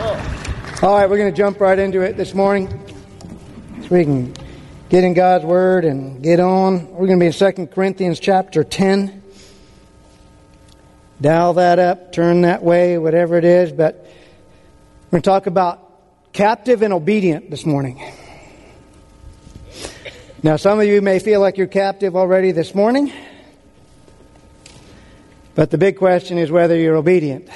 All right, we're going to jump right into it this morning so we can get in God's Word and get on. We're going to be in 2 Corinthians chapter 10. Dial that up, turn that way, whatever it is, but we're going to talk about captive and obedient this morning. Now, some of you may feel like you're captive already this morning, but the big question is whether you're obedient.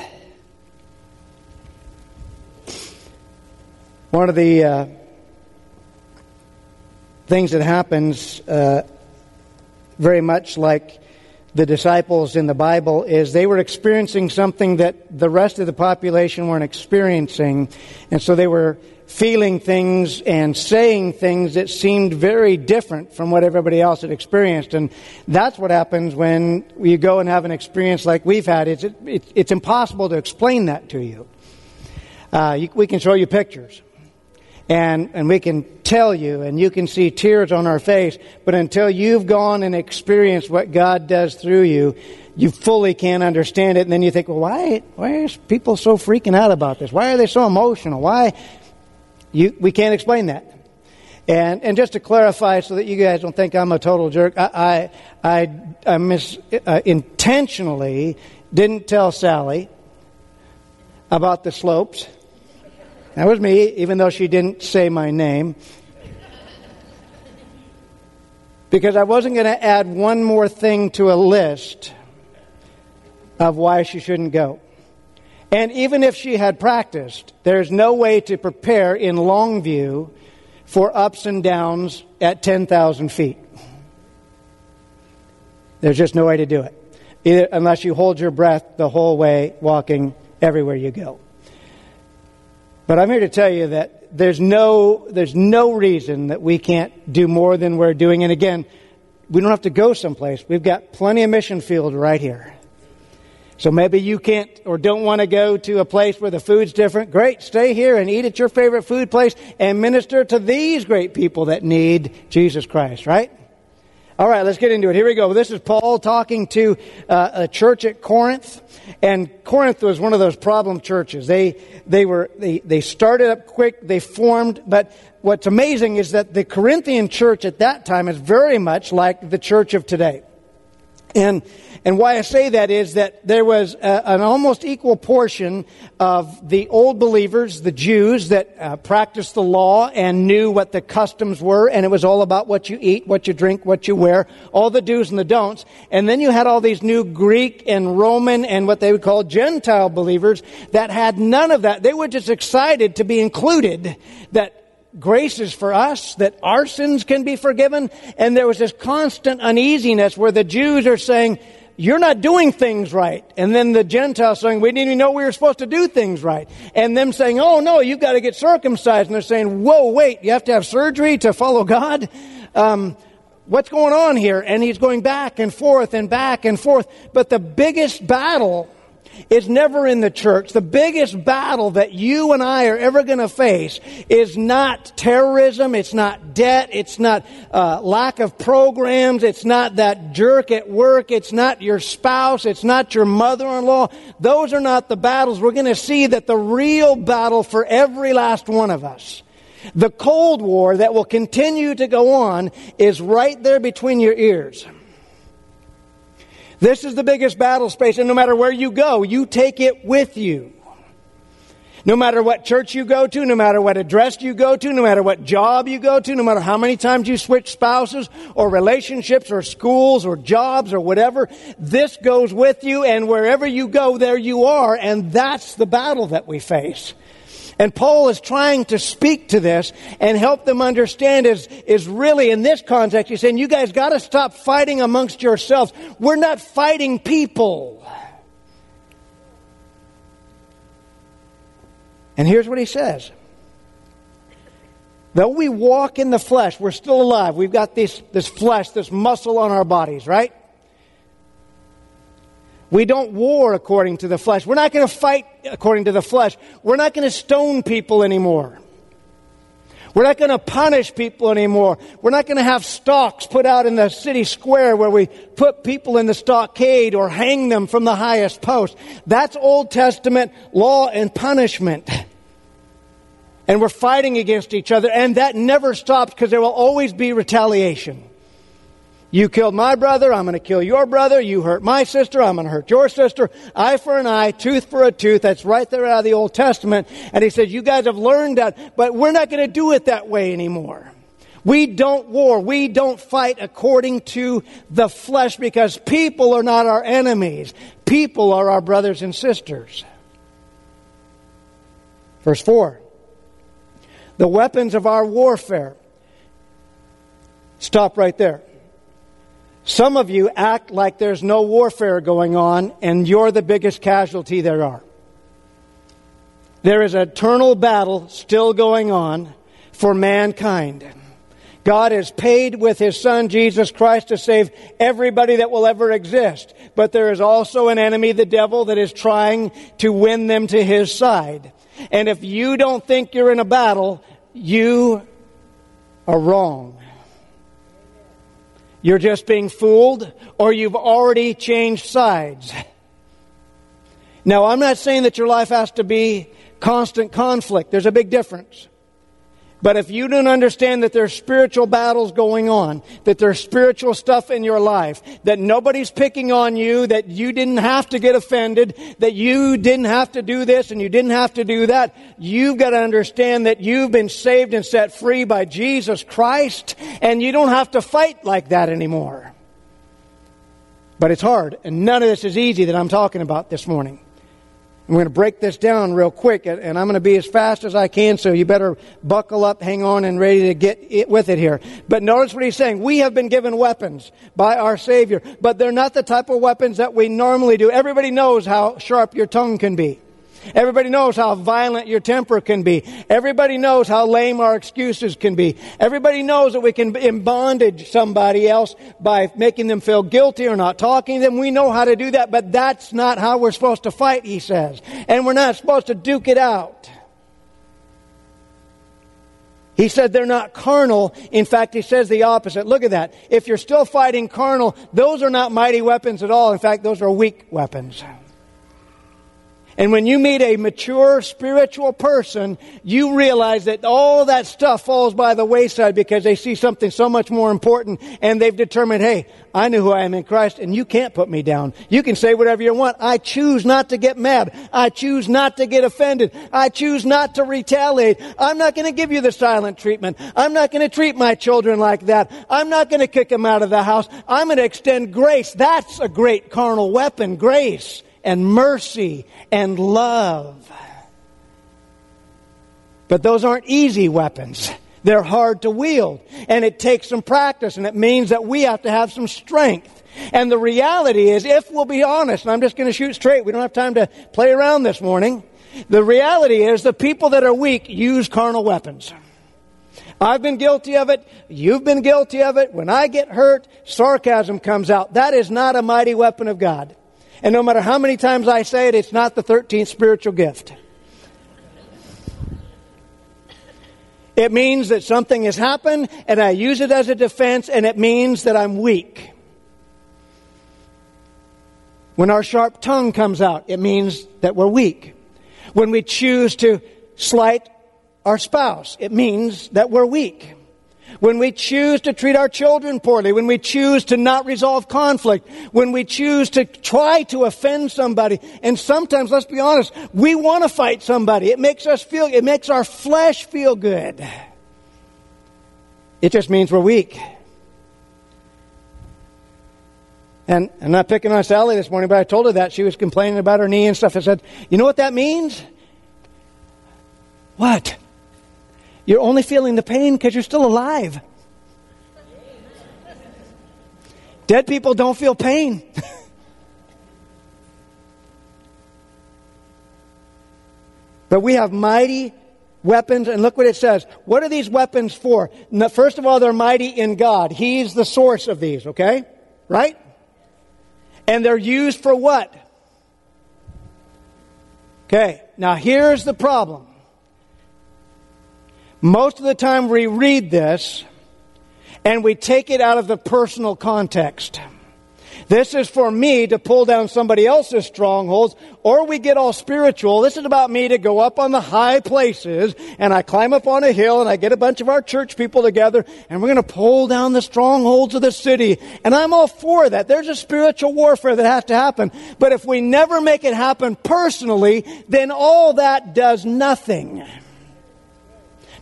One of the uh, things that happens, uh, very much like the disciples in the Bible, is they were experiencing something that the rest of the population weren't experiencing. And so they were feeling things and saying things that seemed very different from what everybody else had experienced. And that's what happens when you go and have an experience like we've had. It's, it, it's impossible to explain that to you. Uh, you. We can show you pictures and, and we can tell you and you can see tears on our face, but until you've gone and experienced what God does through you, you fully can't understand it. And then you think, well, why, why are people so freaking out about this? Why are they so emotional? Why? You, we can't explain that. And, and just to clarify so that you guys don't think I'm a total jerk, I, I, I, I mis, uh, intentionally didn't tell Sally about the slopes that was me, even though she didn't say my name. Because I wasn't going to add one more thing to a list of why she shouldn't go. And even if she had practiced, there's no way to prepare in Longview for ups and downs at 10,000 feet. There's just no way to do it. Either, unless you hold your breath the whole way walking everywhere you go. But I'm here to tell you that there's no, there's no reason that we can't do more than we're doing. And again, we don't have to go someplace. We've got plenty of mission field right here. So maybe you can't or don't want to go to a place where the food's different. Great. Stay here and eat at your favorite food place and minister to these great people that need Jesus Christ, right? All right, let's get into it. Here we go. This is Paul talking to uh, a church at Corinth, and Corinth was one of those problem churches. They they were they they started up quick, they formed, but what's amazing is that the Corinthian church at that time is very much like the church of today. And, and why I say that is that there was a, an almost equal portion of the old believers, the Jews, that uh, practiced the law and knew what the customs were, and it was all about what you eat, what you drink, what you wear, all the do's and the don'ts. And then you had all these new Greek and Roman and what they would call Gentile believers that had none of that. They were just excited to be included, that grace is for us, that our sins can be forgiven. And there was this constant uneasiness where the Jews are saying, you're not doing things right. And then the Gentiles saying, we didn't even know we were supposed to do things right. And them saying, oh no, you've got to get circumcised. And they're saying, whoa, wait, you have to have surgery to follow God? Um, what's going on here? And he's going back and forth and back and forth. But the biggest battle is never in the church. The biggest battle that you and I are ever going to face is not terrorism. It's not debt. It's not uh, lack of programs. It's not that jerk at work. It's not your spouse. It's not your mother-in-law. Those are not the battles. We're going to see that the real battle for every last one of us the Cold War that will continue to go on is right there between your ears. This is the biggest battle space, and no matter where you go, you take it with you. No matter what church you go to, no matter what address you go to, no matter what job you go to, no matter how many times you switch spouses or relationships or schools or jobs or whatever, this goes with you and wherever you go, there you are. And that's the battle that we face. And Paul is trying to speak to this and help them understand is, is really in this context, he's saying, you guys gotta stop fighting amongst yourselves. We're not fighting people. And here's what he says. Though we walk in the flesh, we're still alive. We've got this, this flesh, this muscle on our bodies, right? We don't war according to the flesh. We're not going to fight according to the flesh. We're not going to stone people anymore. We're not going to punish people anymore. We're not going to have stocks put out in the city square where we put people in the stockade or hang them from the highest post. That's Old Testament law and punishment. And we're fighting against each other, and that never stops because there will always be retaliation. You killed my brother, I'm going to kill your brother. You hurt my sister, I'm going to hurt your sister. Eye for an eye, tooth for a tooth. That's right there out of the Old Testament. And he says, you guys have learned that, but we're not going to do it that way anymore. We don't war. We don't fight according to the flesh because people are not our enemies. People are our brothers and sisters. Verse 4. The weapons of our warfare. Stop right there. Some of you act like there's no warfare going on and you're the biggest casualty there are. There is an eternal battle still going on for mankind. God has paid with His Son, Jesus Christ, to save everybody that will ever exist. But there is also an enemy, the devil, that is trying to win them to His side. And if you don't think you're in a battle, you are wrong. You're just being fooled, or you've already changed sides. Now, I'm not saying that your life has to be constant conflict. There's a big difference. But if you don't understand that there's spiritual battles going on, that there's spiritual stuff in your life, that nobody's picking on you, that you didn't have to get offended, that you didn't have to do this and you didn't have to do that, you've got to understand that you've been saved and set free by Jesus Christ, and you don't have to fight like that anymore. But it's hard, and none of this is easy that I'm talking about this morning. I'm going to break this down real quick, and I'm going to be as fast as I can, so you better buckle up, hang on, and ready to get it with it here. But notice what he's saying. We have been given weapons by our Savior, but they're not the type of weapons that we normally do. Everybody knows how sharp your tongue can be. Everybody knows how violent your temper can be. Everybody knows how lame our excuses can be. Everybody knows that we can bondage somebody else by making them feel guilty or not talking to them. We know how to do that, but that's not how we're supposed to fight, he says. And we're not supposed to duke it out. He said they're not carnal. In fact, he says the opposite. Look at that. If you're still fighting carnal, those are not mighty weapons at all. In fact, those are weak weapons. And when you meet a mature spiritual person, you realize that all that stuff falls by the wayside because they see something so much more important and they've determined, hey, I know who I am in Christ and you can't put me down. You can say whatever you want. I choose not to get mad. I choose not to get offended. I choose not to retaliate. I'm not going to give you the silent treatment. I'm not going to treat my children like that. I'm not going to kick them out of the house. I'm going to extend grace. That's a great carnal weapon, grace and mercy and love. But those aren't easy weapons. They're hard to wield. And it takes some practice, and it means that we have to have some strength. And the reality is, if we'll be honest, and I'm just going to shoot straight, we don't have time to play around this morning. The reality is, the people that are weak use carnal weapons. I've been guilty of it. You've been guilty of it. When I get hurt, sarcasm comes out. That is not a mighty weapon of God. And no matter how many times I say it, it's not the 13th spiritual gift. It means that something has happened and I use it as a defense and it means that I'm weak. When our sharp tongue comes out, it means that we're weak. When we choose to slight our spouse, it means that we're weak when we choose to treat our children poorly, when we choose to not resolve conflict, when we choose to try to offend somebody, and sometimes, let's be honest, we want to fight somebody. It makes us feel, it makes our flesh feel good. It just means we're weak. And I'm not picking on Sally this morning, but I told her that. She was complaining about her knee and stuff. I said, You know what that means? What? You're only feeling the pain because you're still alive. Dead people don't feel pain. but we have mighty weapons, and look what it says. What are these weapons for? First of all, they're mighty in God. He's the source of these, okay? Right? And they're used for what? Okay, now here's the problem. Most of the time we read this and we take it out of the personal context. This is for me to pull down somebody else's strongholds, or we get all spiritual. This is about me to go up on the high places, and I climb up on a hill, and I get a bunch of our church people together, and we're going to pull down the strongholds of the city. And I'm all for that. There's a spiritual warfare that has to happen. But if we never make it happen personally, then all that does nothing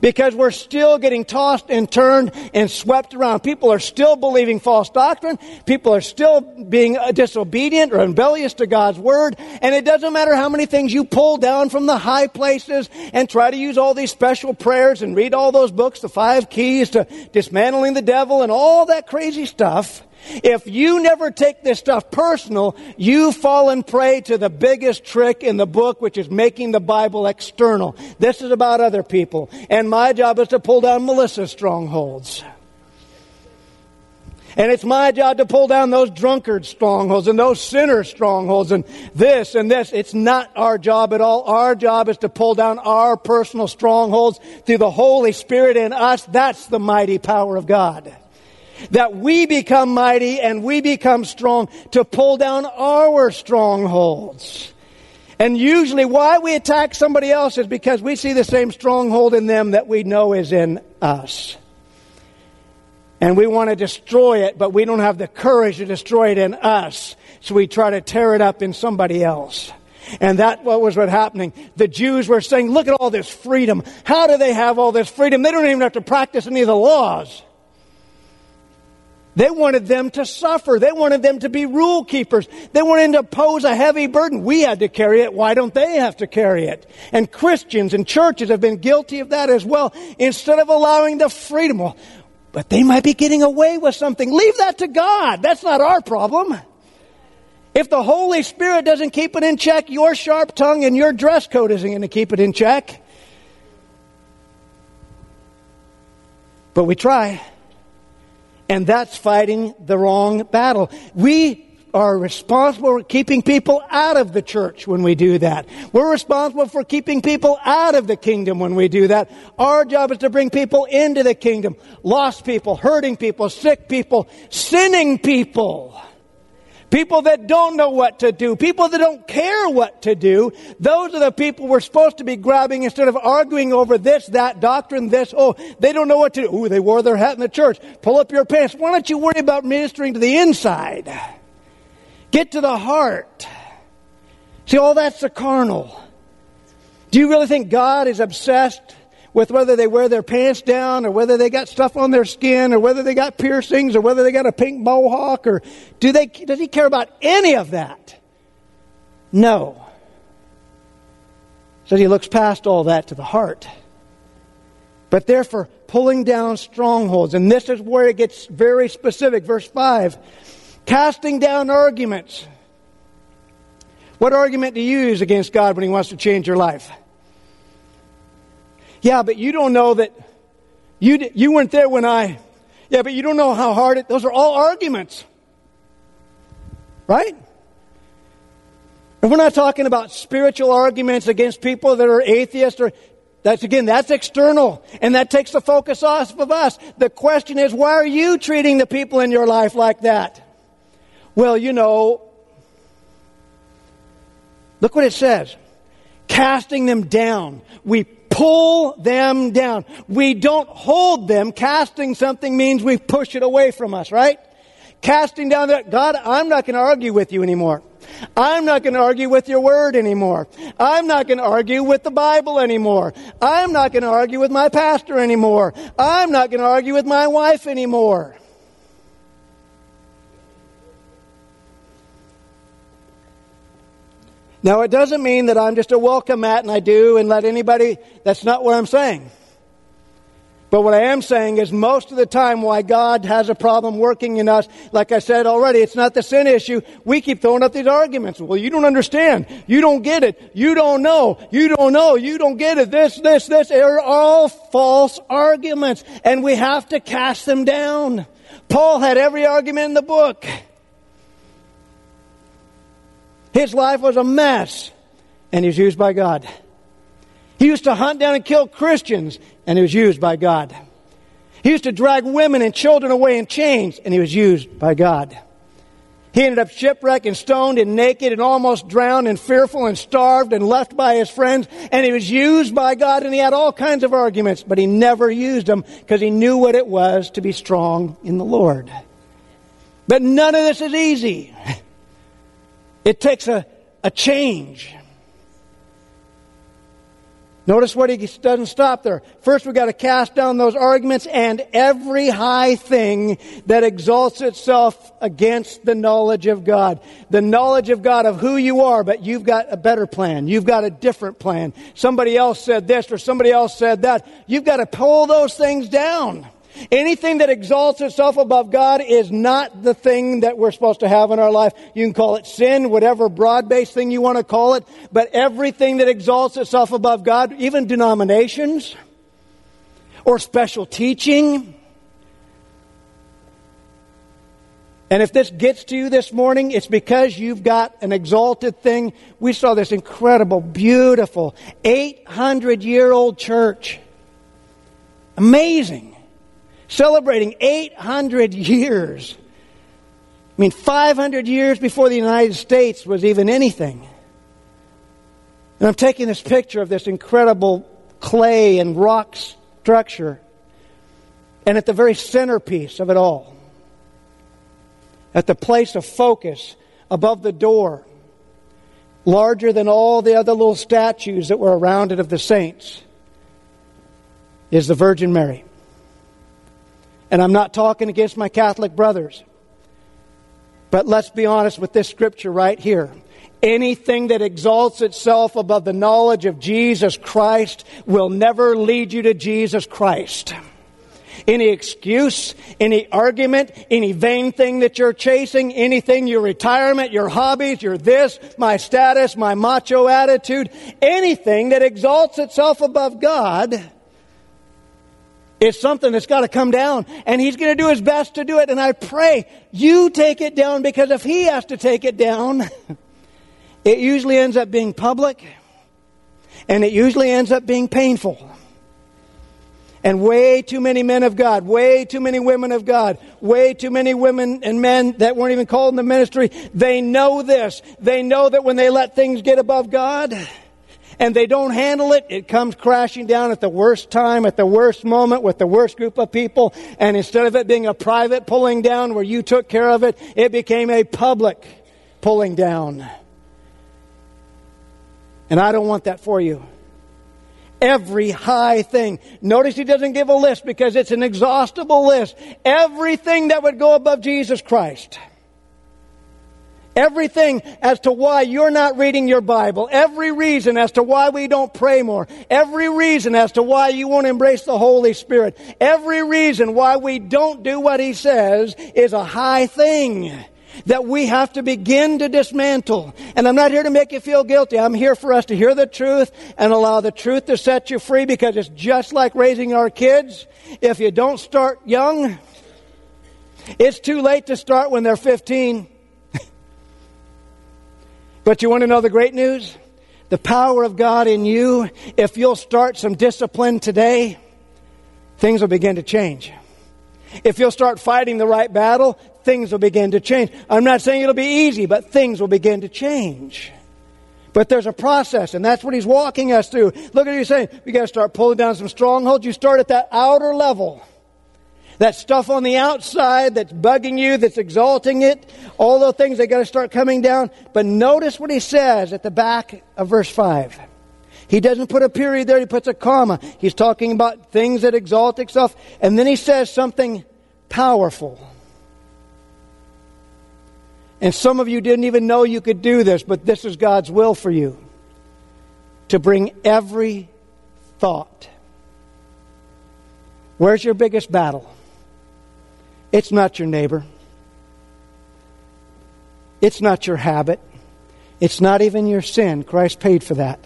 because we're still getting tossed and turned and swept around. People are still believing false doctrine. People are still being uh, disobedient or rebellious to God's word. And it doesn't matter how many things you pull down from the high places and try to use all these special prayers and read all those books, the five keys to dismantling the devil and all that crazy stuff. If you never take this stuff personal, you fall and prey to the biggest trick in the book, which is making the Bible external. This is about other people. And my job is to pull down Melissa's strongholds. And it's my job to pull down those drunkard strongholds and those sinner strongholds and this and this. It's not our job at all. Our job is to pull down our personal strongholds through the Holy Spirit in us. That's the mighty power of God that we become mighty and we become strong to pull down our strongholds. And usually why we attack somebody else is because we see the same stronghold in them that we know is in us. And we want to destroy it, but we don't have the courage to destroy it in us. So we try to tear it up in somebody else. And that what was what happening. The Jews were saying, look at all this freedom. How do they have all this freedom? They don't even have to practice any of the laws. They wanted them to suffer. They wanted them to be rule keepers. They wanted to pose a heavy burden. We had to carry it. Why don't they have to carry it? And Christians and churches have been guilty of that as well. Instead of allowing the freedom, but they might be getting away with something. Leave that to God. That's not our problem. If the Holy Spirit doesn't keep it in check, your sharp tongue and your dress code isn't going to keep it in check. But we try. And that's fighting the wrong battle. We are responsible for keeping people out of the church when we do that. We're responsible for keeping people out of the kingdom when we do that. Our job is to bring people into the kingdom. Lost people, hurting people, sick people, sinning people. People that don't know what to do. People that don't care what to do. Those are the people we're supposed to be grabbing instead of arguing over this, that doctrine, this. Oh, they don't know what to do. Ooh, they wore their hat in the church. Pull up your pants. Why don't you worry about ministering to the inside? Get to the heart. See, all that's the carnal. Do you really think God is obsessed with whether they wear their pants down or whether they got stuff on their skin or whether they got piercings or whether they got a pink mohawk or do they, does he care about any of that? No. So he looks past all that to the heart. But therefore, pulling down strongholds. And this is where it gets very specific. Verse 5 casting down arguments. What argument do you use against God when He wants to change your life? Yeah, but you don't know that you, you weren't there when I. Yeah, but you don't know how hard it. Those are all arguments. Right? And we're not talking about spiritual arguments against people that are atheists or that's again, that's external. And that takes the focus off of us. The question is, why are you treating the people in your life like that? Well, you know, look what it says. Casting them down. We pull them down. We don't hold them. Casting something means we push it away from us, right? Casting down that, God, I'm not going to argue with you anymore. I'm not going to argue with your word anymore. I'm not going to argue with the Bible anymore. I'm not going to argue with my pastor anymore. I'm not going to argue with my wife anymore. Now, it doesn't mean that I'm just a welcome mat and I do and let anybody, that's not what I'm saying. But what I am saying is most of the time why God has a problem working in us, like I said already, it's not the sin issue. We keep throwing up these arguments. Well, you don't understand. You don't get it. You don't know. You don't know. You don't get it. This, this, this. They're all false arguments. And we have to cast them down. Paul had every argument in the book. His life was a mess, and he was used by God. He used to hunt down and kill Christians, and he was used by God. He used to drag women and children away in chains, and he was used by God. He ended up shipwrecked and stoned and naked and almost drowned and fearful and starved and left by his friends. And he was used by God and he had all kinds of arguments, but he never used them because he knew what it was to be strong in the Lord. But none of this is easy. It takes a, a change. Notice what he doesn't stop there. First, we've got to cast down those arguments and every high thing that exalts itself against the knowledge of God. The knowledge of God of who you are, but you've got a better plan. You've got a different plan. Somebody else said this or somebody else said that. You've got to pull those things down. Anything that exalts itself above God is not the thing that we're supposed to have in our life. You can call it sin, whatever broad-based thing you want to call it, but everything that exalts itself above God, even denominations or special teaching, And if this gets to you this morning, it's because you've got an exalted thing. We saw this incredible, beautiful, 800 year old church. Amazing celebrating 800 years. I mean, 500 years before the United States was even anything. And I'm taking this picture of this incredible clay and rock structure, and at the very centerpiece of it all, at the place of focus above the door, larger than all the other little statues that were around it of the saints, is the Virgin Mary. And I'm not talking against my Catholic brothers. But let's be honest with this scripture right here. Anything that exalts itself above the knowledge of Jesus Christ will never lead you to Jesus Christ. Any excuse, any argument, any vain thing that you're chasing, anything, your retirement, your hobbies, your this, my status, my macho attitude, anything that exalts itself above God it's something that's got to come down, and He's going to do His best to do it. And I pray you take it down because if He has to take it down, it usually ends up being public, and it usually ends up being painful. And way too many men of God, way too many women of God, way too many women and men that weren't even called in the ministry, they know this. They know that when they let things get above God, and they don't handle it, it comes crashing down at the worst time, at the worst moment, with the worst group of people. And instead of it being a private pulling down where you took care of it, it became a public pulling down. And I don't want that for you. Every high thing. Notice he doesn't give a list because it's an exhaustible list. Everything that would go above Jesus Christ. Everything as to why you're not reading your Bible. Every reason as to why we don't pray more. Every reason as to why you won't embrace the Holy Spirit. Every reason why we don't do what He says is a high thing that we have to begin to dismantle. And I'm not here to make you feel guilty. I'm here for us to hear the truth and allow the truth to set you free because it's just like raising our kids. If you don't start young, it's too late to start when they're 15. But you want to know the great news? The power of God in you, if you'll start some discipline today, things will begin to change. If you'll start fighting the right battle, things will begin to change. I'm not saying it'll be easy, but things will begin to change. But there's a process, and that's what he's walking us through. Look at what he's saying. We got to start pulling down some strongholds. You start at that outer level that stuff on the outside that's bugging you, that's exalting it, all those things, they got to start coming down. But notice what he says at the back of verse 5. He doesn't put a period there, he puts a comma. He's talking about things that exalt itself. And then he says something powerful. And some of you didn't even know you could do this, but this is God's will for you. To bring every thought. Where's your biggest battle? It's not your neighbor. It's not your habit. It's not even your sin. Christ paid for that.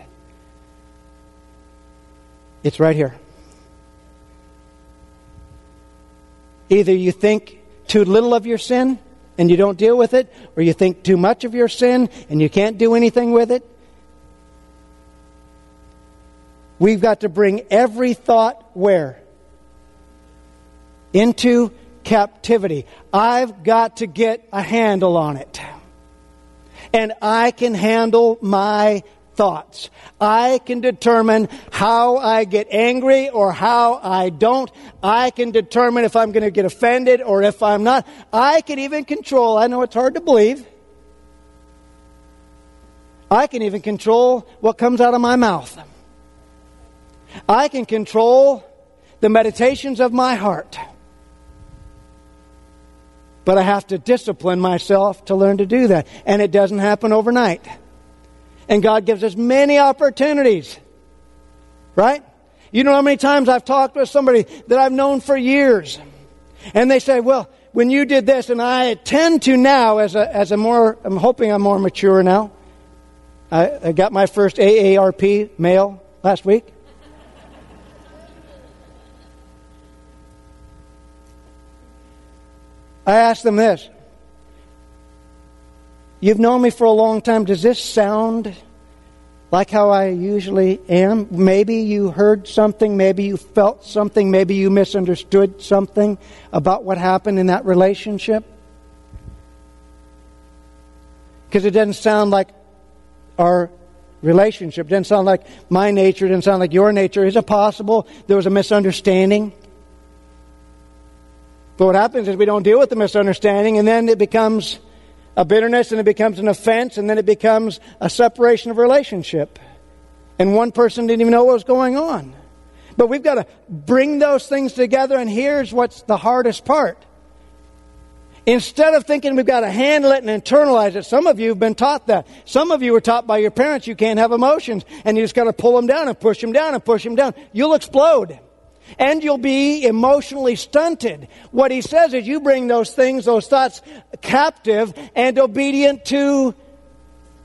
It's right here. Either you think too little of your sin and you don't deal with it, or you think too much of your sin and you can't do anything with it. We've got to bring every thought where? Into captivity. I've got to get a handle on it. And I can handle my thoughts. I can determine how I get angry or how I don't. I can determine if I'm going to get offended or if I'm not. I can even control, I know it's hard to believe. I can even control what comes out of my mouth. I can control the meditations of my heart. But I have to discipline myself to learn to do that. And it doesn't happen overnight. And God gives us many opportunities. Right? You know how many times I've talked with somebody that I've known for years. And they say, well, when you did this, and I tend to now, as a, as a more, I'm hoping I'm more mature now. I, I got my first AARP mail last week. I asked them this You've known me for a long time. Does this sound like how I usually am? Maybe you heard something, maybe you felt something, maybe you misunderstood something about what happened in that relationship. Because it doesn't sound like our relationship. It doesn't sound like my nature. It doesn't sound like your nature. Is it possible there was a misunderstanding? But what happens is we don't deal with the misunderstanding, and then it becomes a bitterness and it becomes an offense and then it becomes a separation of relationship. And one person didn't even know what was going on. But we've got to bring those things together and here's what's the hardest part. Instead of thinking we've got to handle it and internalize it, some of you have been taught that. Some of you were taught by your parents you can't have emotions and you just got to pull them down and push them down and push them down. You'll explode and you'll be emotionally stunted. What he says is you bring those things, those thoughts captive and obedient to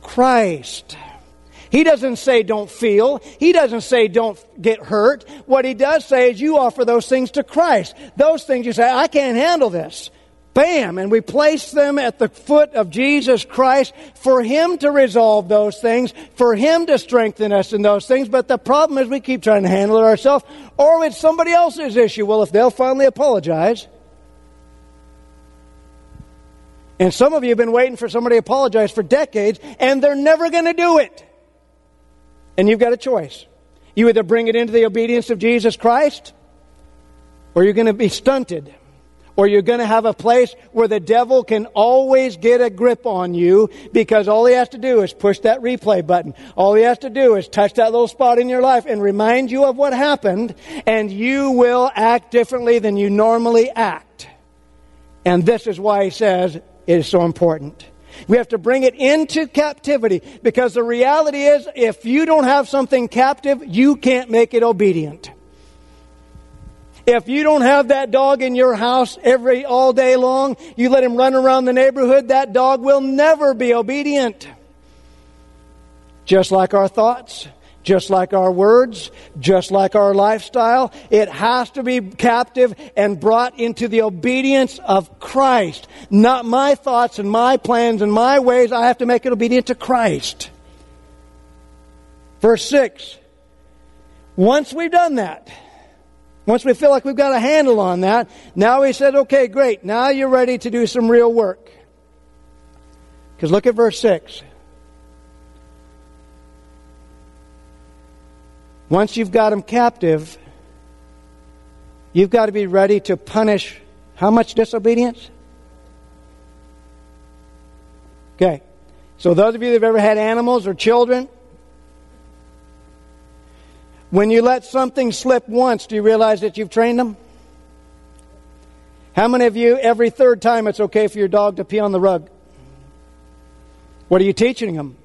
Christ. He doesn't say don't feel. He doesn't say don't get hurt. What he does say is you offer those things to Christ. Those things you say, I can't handle this. Bam! And we place them at the foot of Jesus Christ for Him to resolve those things, for Him to strengthen us in those things. But the problem is we keep trying to handle it ourselves, or it's somebody else's issue. Well, if they'll finally apologize, and some of you have been waiting for somebody to apologize for decades, and they're never going to do it. And you've got a choice. You either bring it into the obedience of Jesus Christ, or you're going to be stunted or you're going to have a place where the devil can always get a grip on you because all he has to do is push that replay button. All he has to do is touch that little spot in your life and remind you of what happened and you will act differently than you normally act. And this is why he says it is so important. We have to bring it into captivity because the reality is if you don't have something captive, you can't make it obedient. If you don't have that dog in your house every all day long, you let him run around the neighborhood, that dog will never be obedient. Just like our thoughts, just like our words, just like our lifestyle, it has to be captive and brought into the obedience of Christ. Not my thoughts and my plans and my ways. I have to make it obedient to Christ. Verse 6. Once we've done that, once we feel like we've got a handle on that, now he said, okay, great. Now you're ready to do some real work. Because look at verse 6. Once you've got them captive, you've got to be ready to punish how much disobedience? Okay. So those of you that have ever had animals or children, when you let something slip once, do you realize that you've trained them? How many of you, every third time, it's okay for your dog to pee on the rug? What are you teaching them?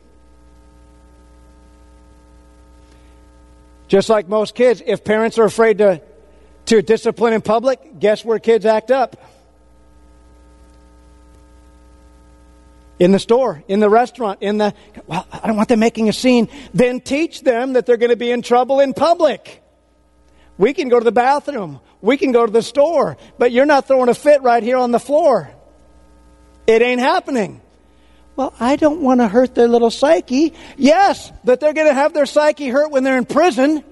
Just like most kids, if parents are afraid to, to discipline in public, guess where kids act up? In the store, in the restaurant, in the, well, I don't want them making a scene. Then teach them that they're going to be in trouble in public. We can go to the bathroom. We can go to the store. But you're not throwing a fit right here on the floor. It ain't happening. Well, I don't want to hurt their little psyche. Yes, but they're going to have their psyche hurt when they're in prison.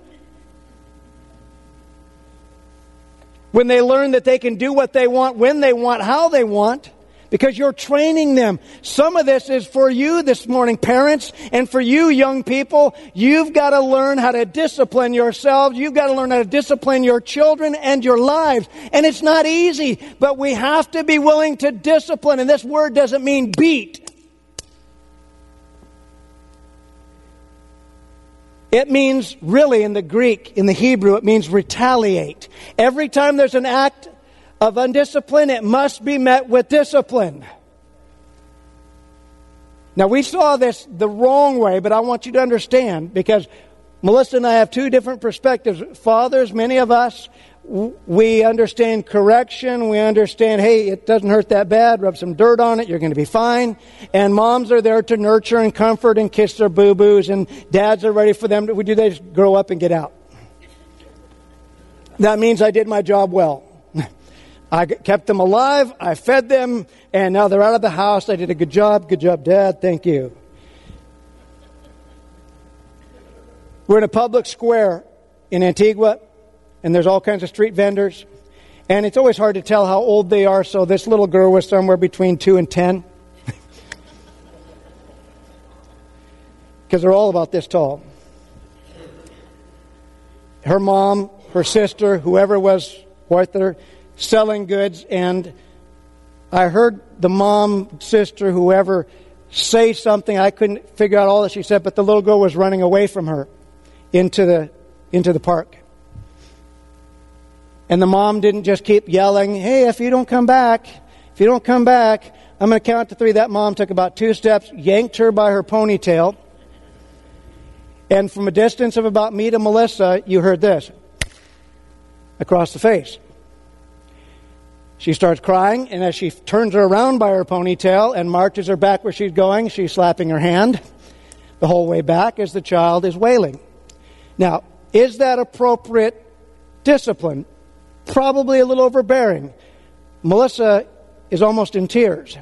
When they learn that they can do what they want, when they want, how they want, because you're training them. Some of this is for you this morning, parents, and for you, young people. You've got to learn how to discipline yourselves. You've got to learn how to discipline your children and your lives. And it's not easy, but we have to be willing to discipline. And this word doesn't mean beat. It means, really, in the Greek, in the Hebrew, it means retaliate. Every time there's an act of undiscipline, it must be met with discipline. Now, we saw this the wrong way, but I want you to understand because Melissa and I have two different perspectives. Fathers, many of us, we understand correction. We understand, hey, it doesn't hurt that bad. Rub some dirt on it. You're going to be fine. And moms are there to nurture and comfort and kiss their boo boos. And dads are ready for them to, we do they just grow up and get out. That means I did my job well. I kept them alive, I fed them, and now they're out of the house. I did a good job. Good job, Dad. Thank you. We're in a public square in Antigua, and there's all kinds of street vendors. And it's always hard to tell how old they are, so this little girl was somewhere between 2 and 10. Because they're all about this tall. Her mom, her sister, whoever was with her, selling goods, and I heard the mom, sister, whoever, say something. I couldn't figure out all that she said, but the little girl was running away from her into the, into the park. And the mom didn't just keep yelling, Hey, if you don't come back, if you don't come back, I'm going to count to three. That mom took about two steps, yanked her by her ponytail, and from a distance of about me to Melissa, you heard this across the face. She starts crying, and as she turns her around by her ponytail and marches her back where she's going, she's slapping her hand the whole way back as the child is wailing. Now, is that appropriate discipline? Probably a little overbearing. Melissa is almost in tears.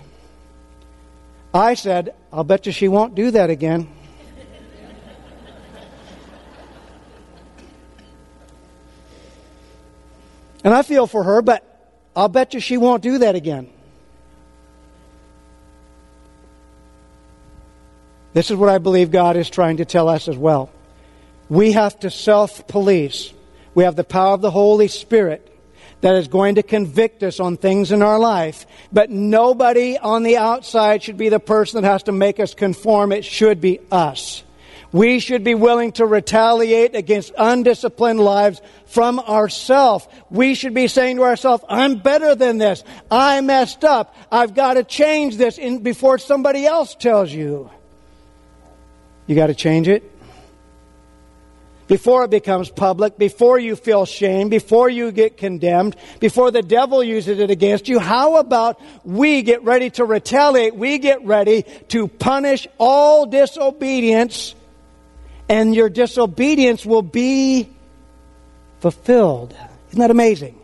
I said, I'll bet you she won't do that again. and I feel for her, but I'll bet you she won't do that again. This is what I believe God is trying to tell us as well. We have to self police. We have the power of the Holy Spirit that is going to convict us on things in our life. But nobody on the outside should be the person that has to make us conform. It should be us. We should be willing to retaliate against undisciplined lives from ourselves. We should be saying to ourselves, I'm better than this. I messed up. I've got to change this in, before somebody else tells you. You got to change it. Before it becomes public, before you feel shame, before you get condemned, before the devil uses it against you, how about we get ready to retaliate? We get ready to punish all disobedience and your disobedience will be fulfilled. Isn't that amazing?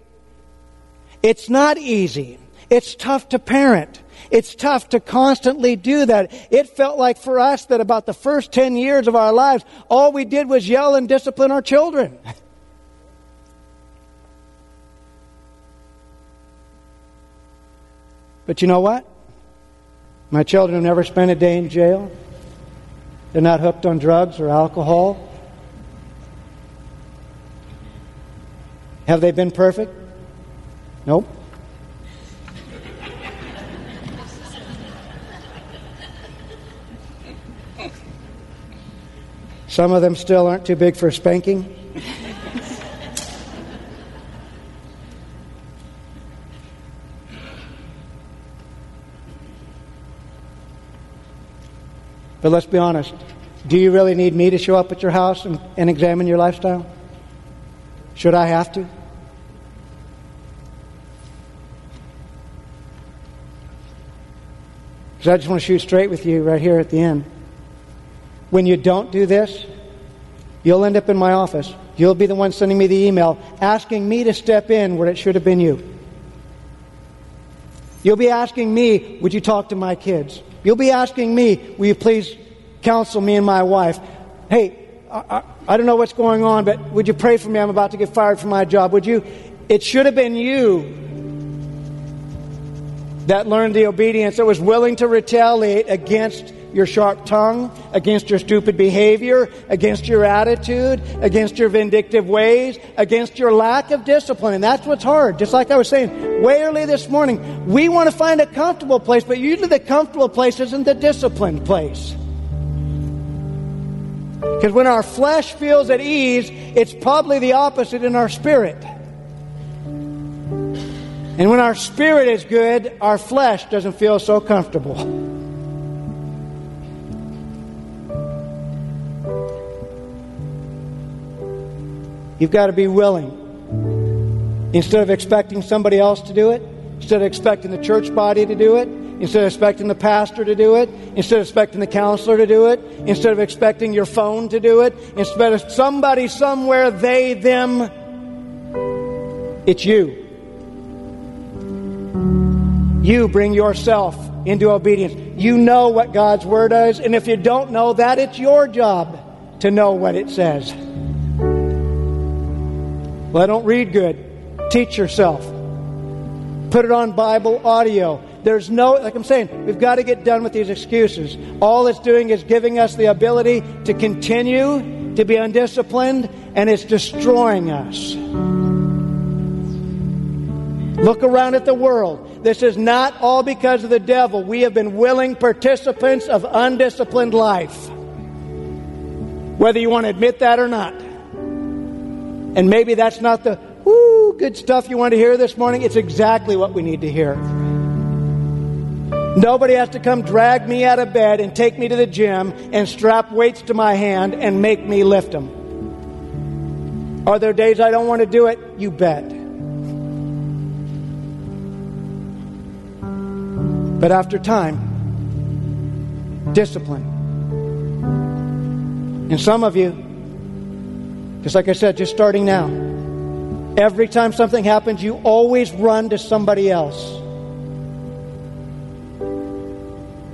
It's not easy. It's tough to parent. It's tough to constantly do that. It felt like for us that about the first 10 years of our lives, all we did was yell and discipline our children. But you know what? My children have never spent a day in jail. They're not hooked on drugs or alcohol. Have they been perfect? Nope. Some of them still aren't too big for spanking. But let's be honest. Do you really need me to show up at your house and, and examine your lifestyle? Should I have to? Because I just want to shoot straight with you right here at the end. When you don't do this, you'll end up in my office. You'll be the one sending me the email asking me to step in where it should have been you. You'll be asking me, would you talk to my kids? You'll be asking me, will you please counsel me and my wife? Hey, I, I, I don't know what's going on, but would you pray for me? I'm about to get fired from my job. Would you? It should have been you that learned the obedience, that was willing to retaliate against your sharp tongue, against your stupid behavior, against your attitude, against your vindictive ways, against your lack of discipline. And that's what's hard. Just like I was saying way early this morning, we want to find a comfortable place, but usually the comfortable place isn't the disciplined place. Because when our flesh feels at ease, it's probably the opposite in our spirit. And when our spirit is good, our flesh doesn't feel so comfortable. You've got to be willing. Instead of expecting somebody else to do it, instead of expecting the church body to do it, instead of expecting the pastor to do it, instead of expecting the counselor to do it, instead of expecting your phone to do it, instead of somebody somewhere, they, them, it's you. You bring yourself into obedience. You know what God's Word is, and if you don't know that, it's your job to know what it says. Well, I don't read good. Teach yourself. Put it on Bible audio. There's no, like I'm saying, we've got to get done with these excuses. All it's doing is giving us the ability to continue to be undisciplined, and it's destroying us. Look around at the world. This is not all because of the devil. We have been willing participants of undisciplined life. Whether you want to admit that or not. And maybe that's not the woo good stuff you want to hear this morning. It's exactly what we need to hear. Nobody has to come drag me out of bed and take me to the gym and strap weights to my hand and make me lift them. Are there days I don't want to do it? You bet. But after time, discipline. And some of you, just like I said, just starting now, every time something happens, you always run to somebody else.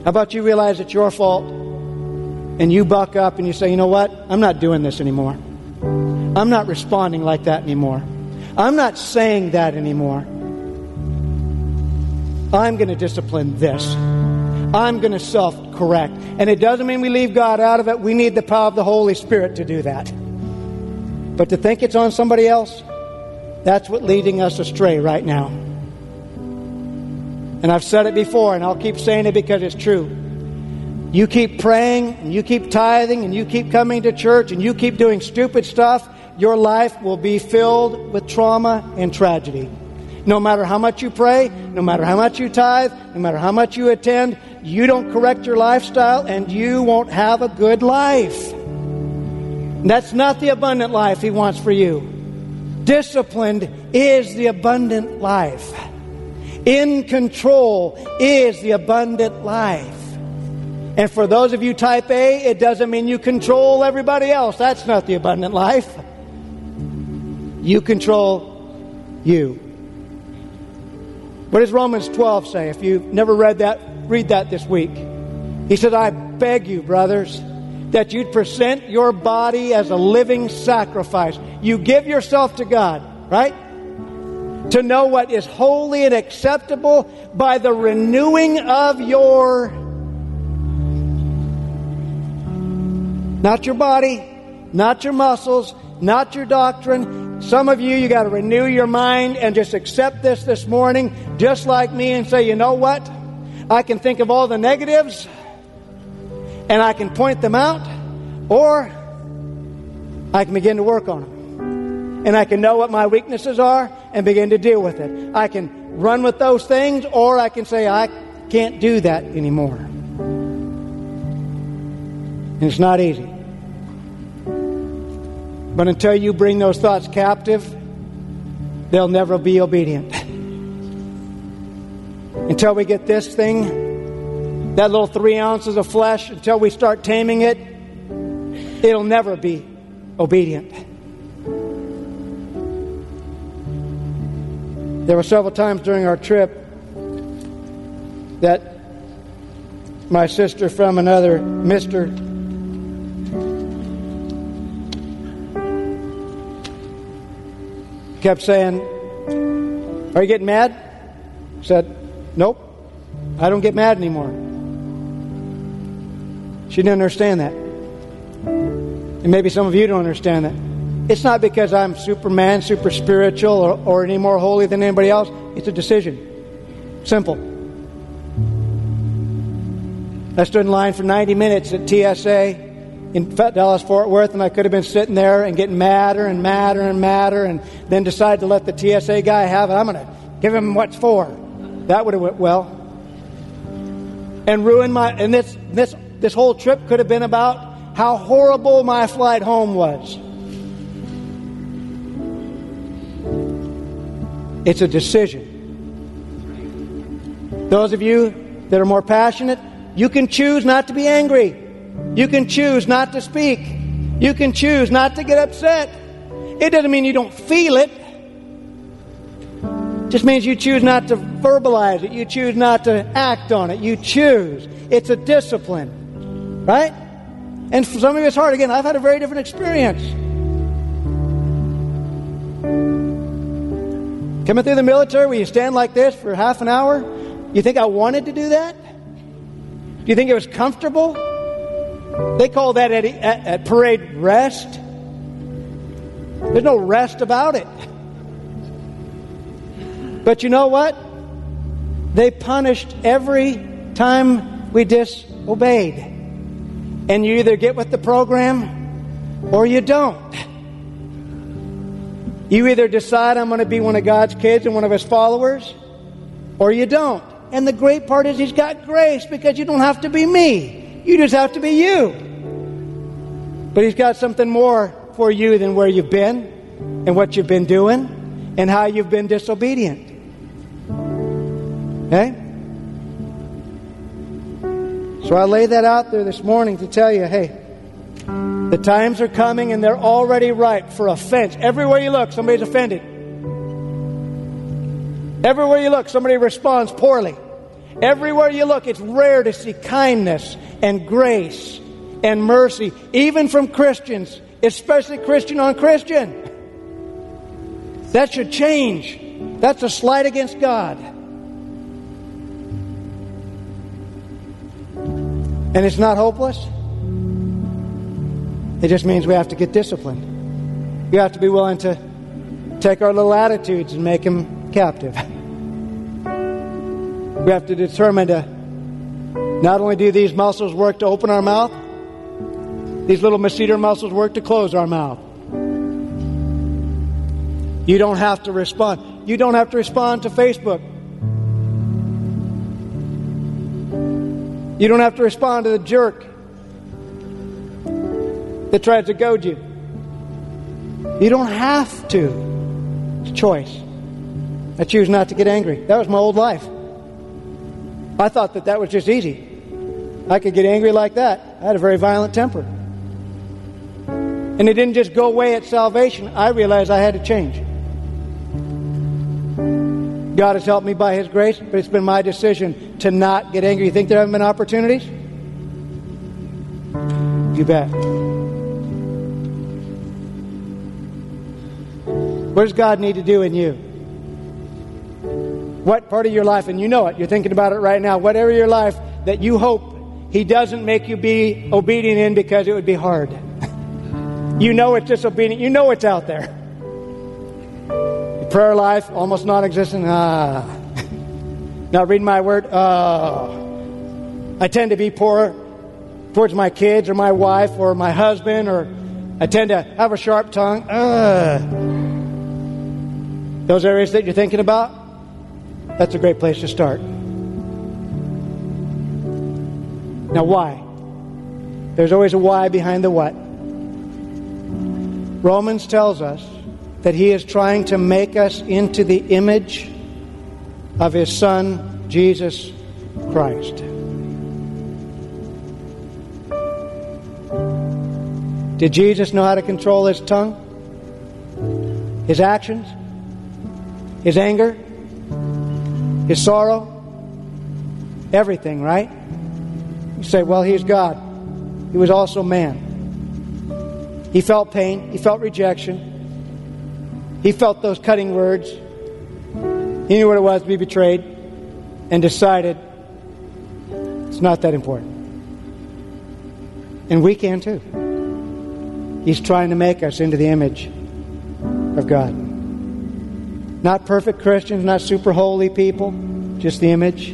How about you realize it's your fault and you buck up and you say, you know what? I'm not doing this anymore. I'm not responding like that anymore. I'm not saying that anymore. I'm going to discipline this. I'm going to self correct. And it doesn't mean we leave God out of it. We need the power of the Holy Spirit to do that. But to think it's on somebody else, that's what leading us astray right now. And I've said it before, and I'll keep saying it because it's true. You keep praying, and you keep tithing, and you keep coming to church, and you keep doing stupid stuff, your life will be filled with trauma and tragedy. No matter how much you pray, no matter how much you tithe, no matter how much you attend, you don't correct your lifestyle and you won't have a good life. That's not the abundant life He wants for you. Disciplined is the abundant life. In control is the abundant life. And for those of you type A, it doesn't mean you control everybody else. That's not the abundant life. You control you. What does Romans 12 say? If you've never read that, read that this week. He said, I beg you, brothers, that you'd present your body as a living sacrifice. You give yourself to God, right? To know what is holy and acceptable by the renewing of your, not your body, not your muscles, not your doctrine. Some of you, you got to renew your mind and just accept this this morning, just like me, and say, you know what? I can think of all the negatives and I can point them out, or I can begin to work on them. And I can know what my weaknesses are and begin to deal with it. I can run with those things, or I can say, I can't do that anymore. And it's not easy. But until you bring those thoughts captive, they'll never be obedient. until we get this thing, that little three ounces of flesh, until we start taming it, it'll never be obedient. There were several times during our trip that my sister from another mister kept saying, Are you getting mad? Said, Nope, I don't get mad anymore. She didn't understand that. And maybe some of you don't understand that. It's not because I'm Superman, super spiritual, or, or any more holy than anybody else. It's a decision. Simple. I stood in line for 90 minutes at TSA in Dallas Fort Worth, and I could have been sitting there and getting madder and madder and madder, and then decide to let the TSA guy have it. I'm going to give him what's for. That would have went well, and ruined my. And this this this whole trip could have been about how horrible my flight home was. It's a decision. Those of you that are more passionate, you can choose not to be angry. You can choose not to speak. You can choose not to get upset. It doesn't mean you don't feel it. It just means you choose not to verbalize it. You choose not to act on it. You choose. It's a discipline. Right? And for some of you it's hard. Again, I've had a very different experience. Coming through the military where you stand like this for half an hour, you think I wanted to do that? Do you think it was comfortable? They call that at, at, at parade rest. There's no rest about it. But you know what? They punished every time we disobeyed. And you either get with the program or you don't. You either decide I'm going to be one of God's kids and one of His followers, or you don't. And the great part is He's got grace because you don't have to be me. You just have to be you. But He's got something more for you than where you've been and what you've been doing and how you've been disobedient. Okay? So I lay that out there this morning to tell you hey, the times are coming and they're already ripe for offense. Everywhere you look, somebody's offended. Everywhere you look, somebody responds poorly. Everywhere you look, it's rare to see kindness and grace and mercy, even from Christians, especially Christian on Christian. That should change. That's a slight against God. And it's not hopeless. It just means we have to get disciplined. We have to be willing to take our little attitudes and make them captive. We have to determine to not only do these muscles work to open our mouth, these little masseter muscles work to close our mouth. You don't have to respond. You don't have to respond to Facebook. You don't have to respond to the jerk that tries to goad you. You don't have to. It's a choice. I choose not to get angry. That was my old life. I thought that that was just easy. I could get angry like that. I had a very violent temper. And it didn't just go away at salvation. I realized I had to change. God has helped me by His grace, but it's been my decision to not get angry. You think there haven't been opportunities? You bet. What does God need to do in you? What part of your life, and you know it, you're thinking about it right now, whatever your life that you hope He doesn't make you be obedient in because it would be hard. you know it's disobedient, you know it's out there. Prayer life, almost non existent. Ah. Not reading my word. Oh. I tend to be poor towards my kids or my wife or my husband, or I tend to have a sharp tongue. Uh. Those areas that you're thinking about, that's a great place to start. Now, why? There's always a why behind the what. Romans tells us that he is trying to make us into the image of his son, Jesus Christ. Did Jesus know how to control his tongue? His actions? his anger, his sorrow, everything, right? You say, well, he's God. He was also man. He felt pain, he felt rejection, he felt those cutting words, He knew what it was to be betrayed and decided it's not that important. And we can too. He's trying to make us into the image of God. Not perfect Christians, not super holy people, just the image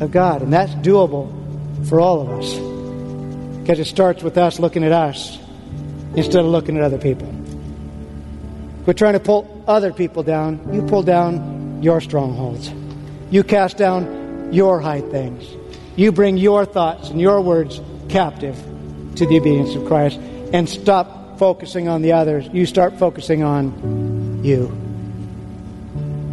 of God. And that's doable for all of us. Because it starts with us looking at us instead of looking at other people. We're trying to pull other people down. You pull down your strongholds. You cast down your high things. You bring your thoughts and your words captive to the obedience of Christ and stop focusing on the others. You start focusing on you.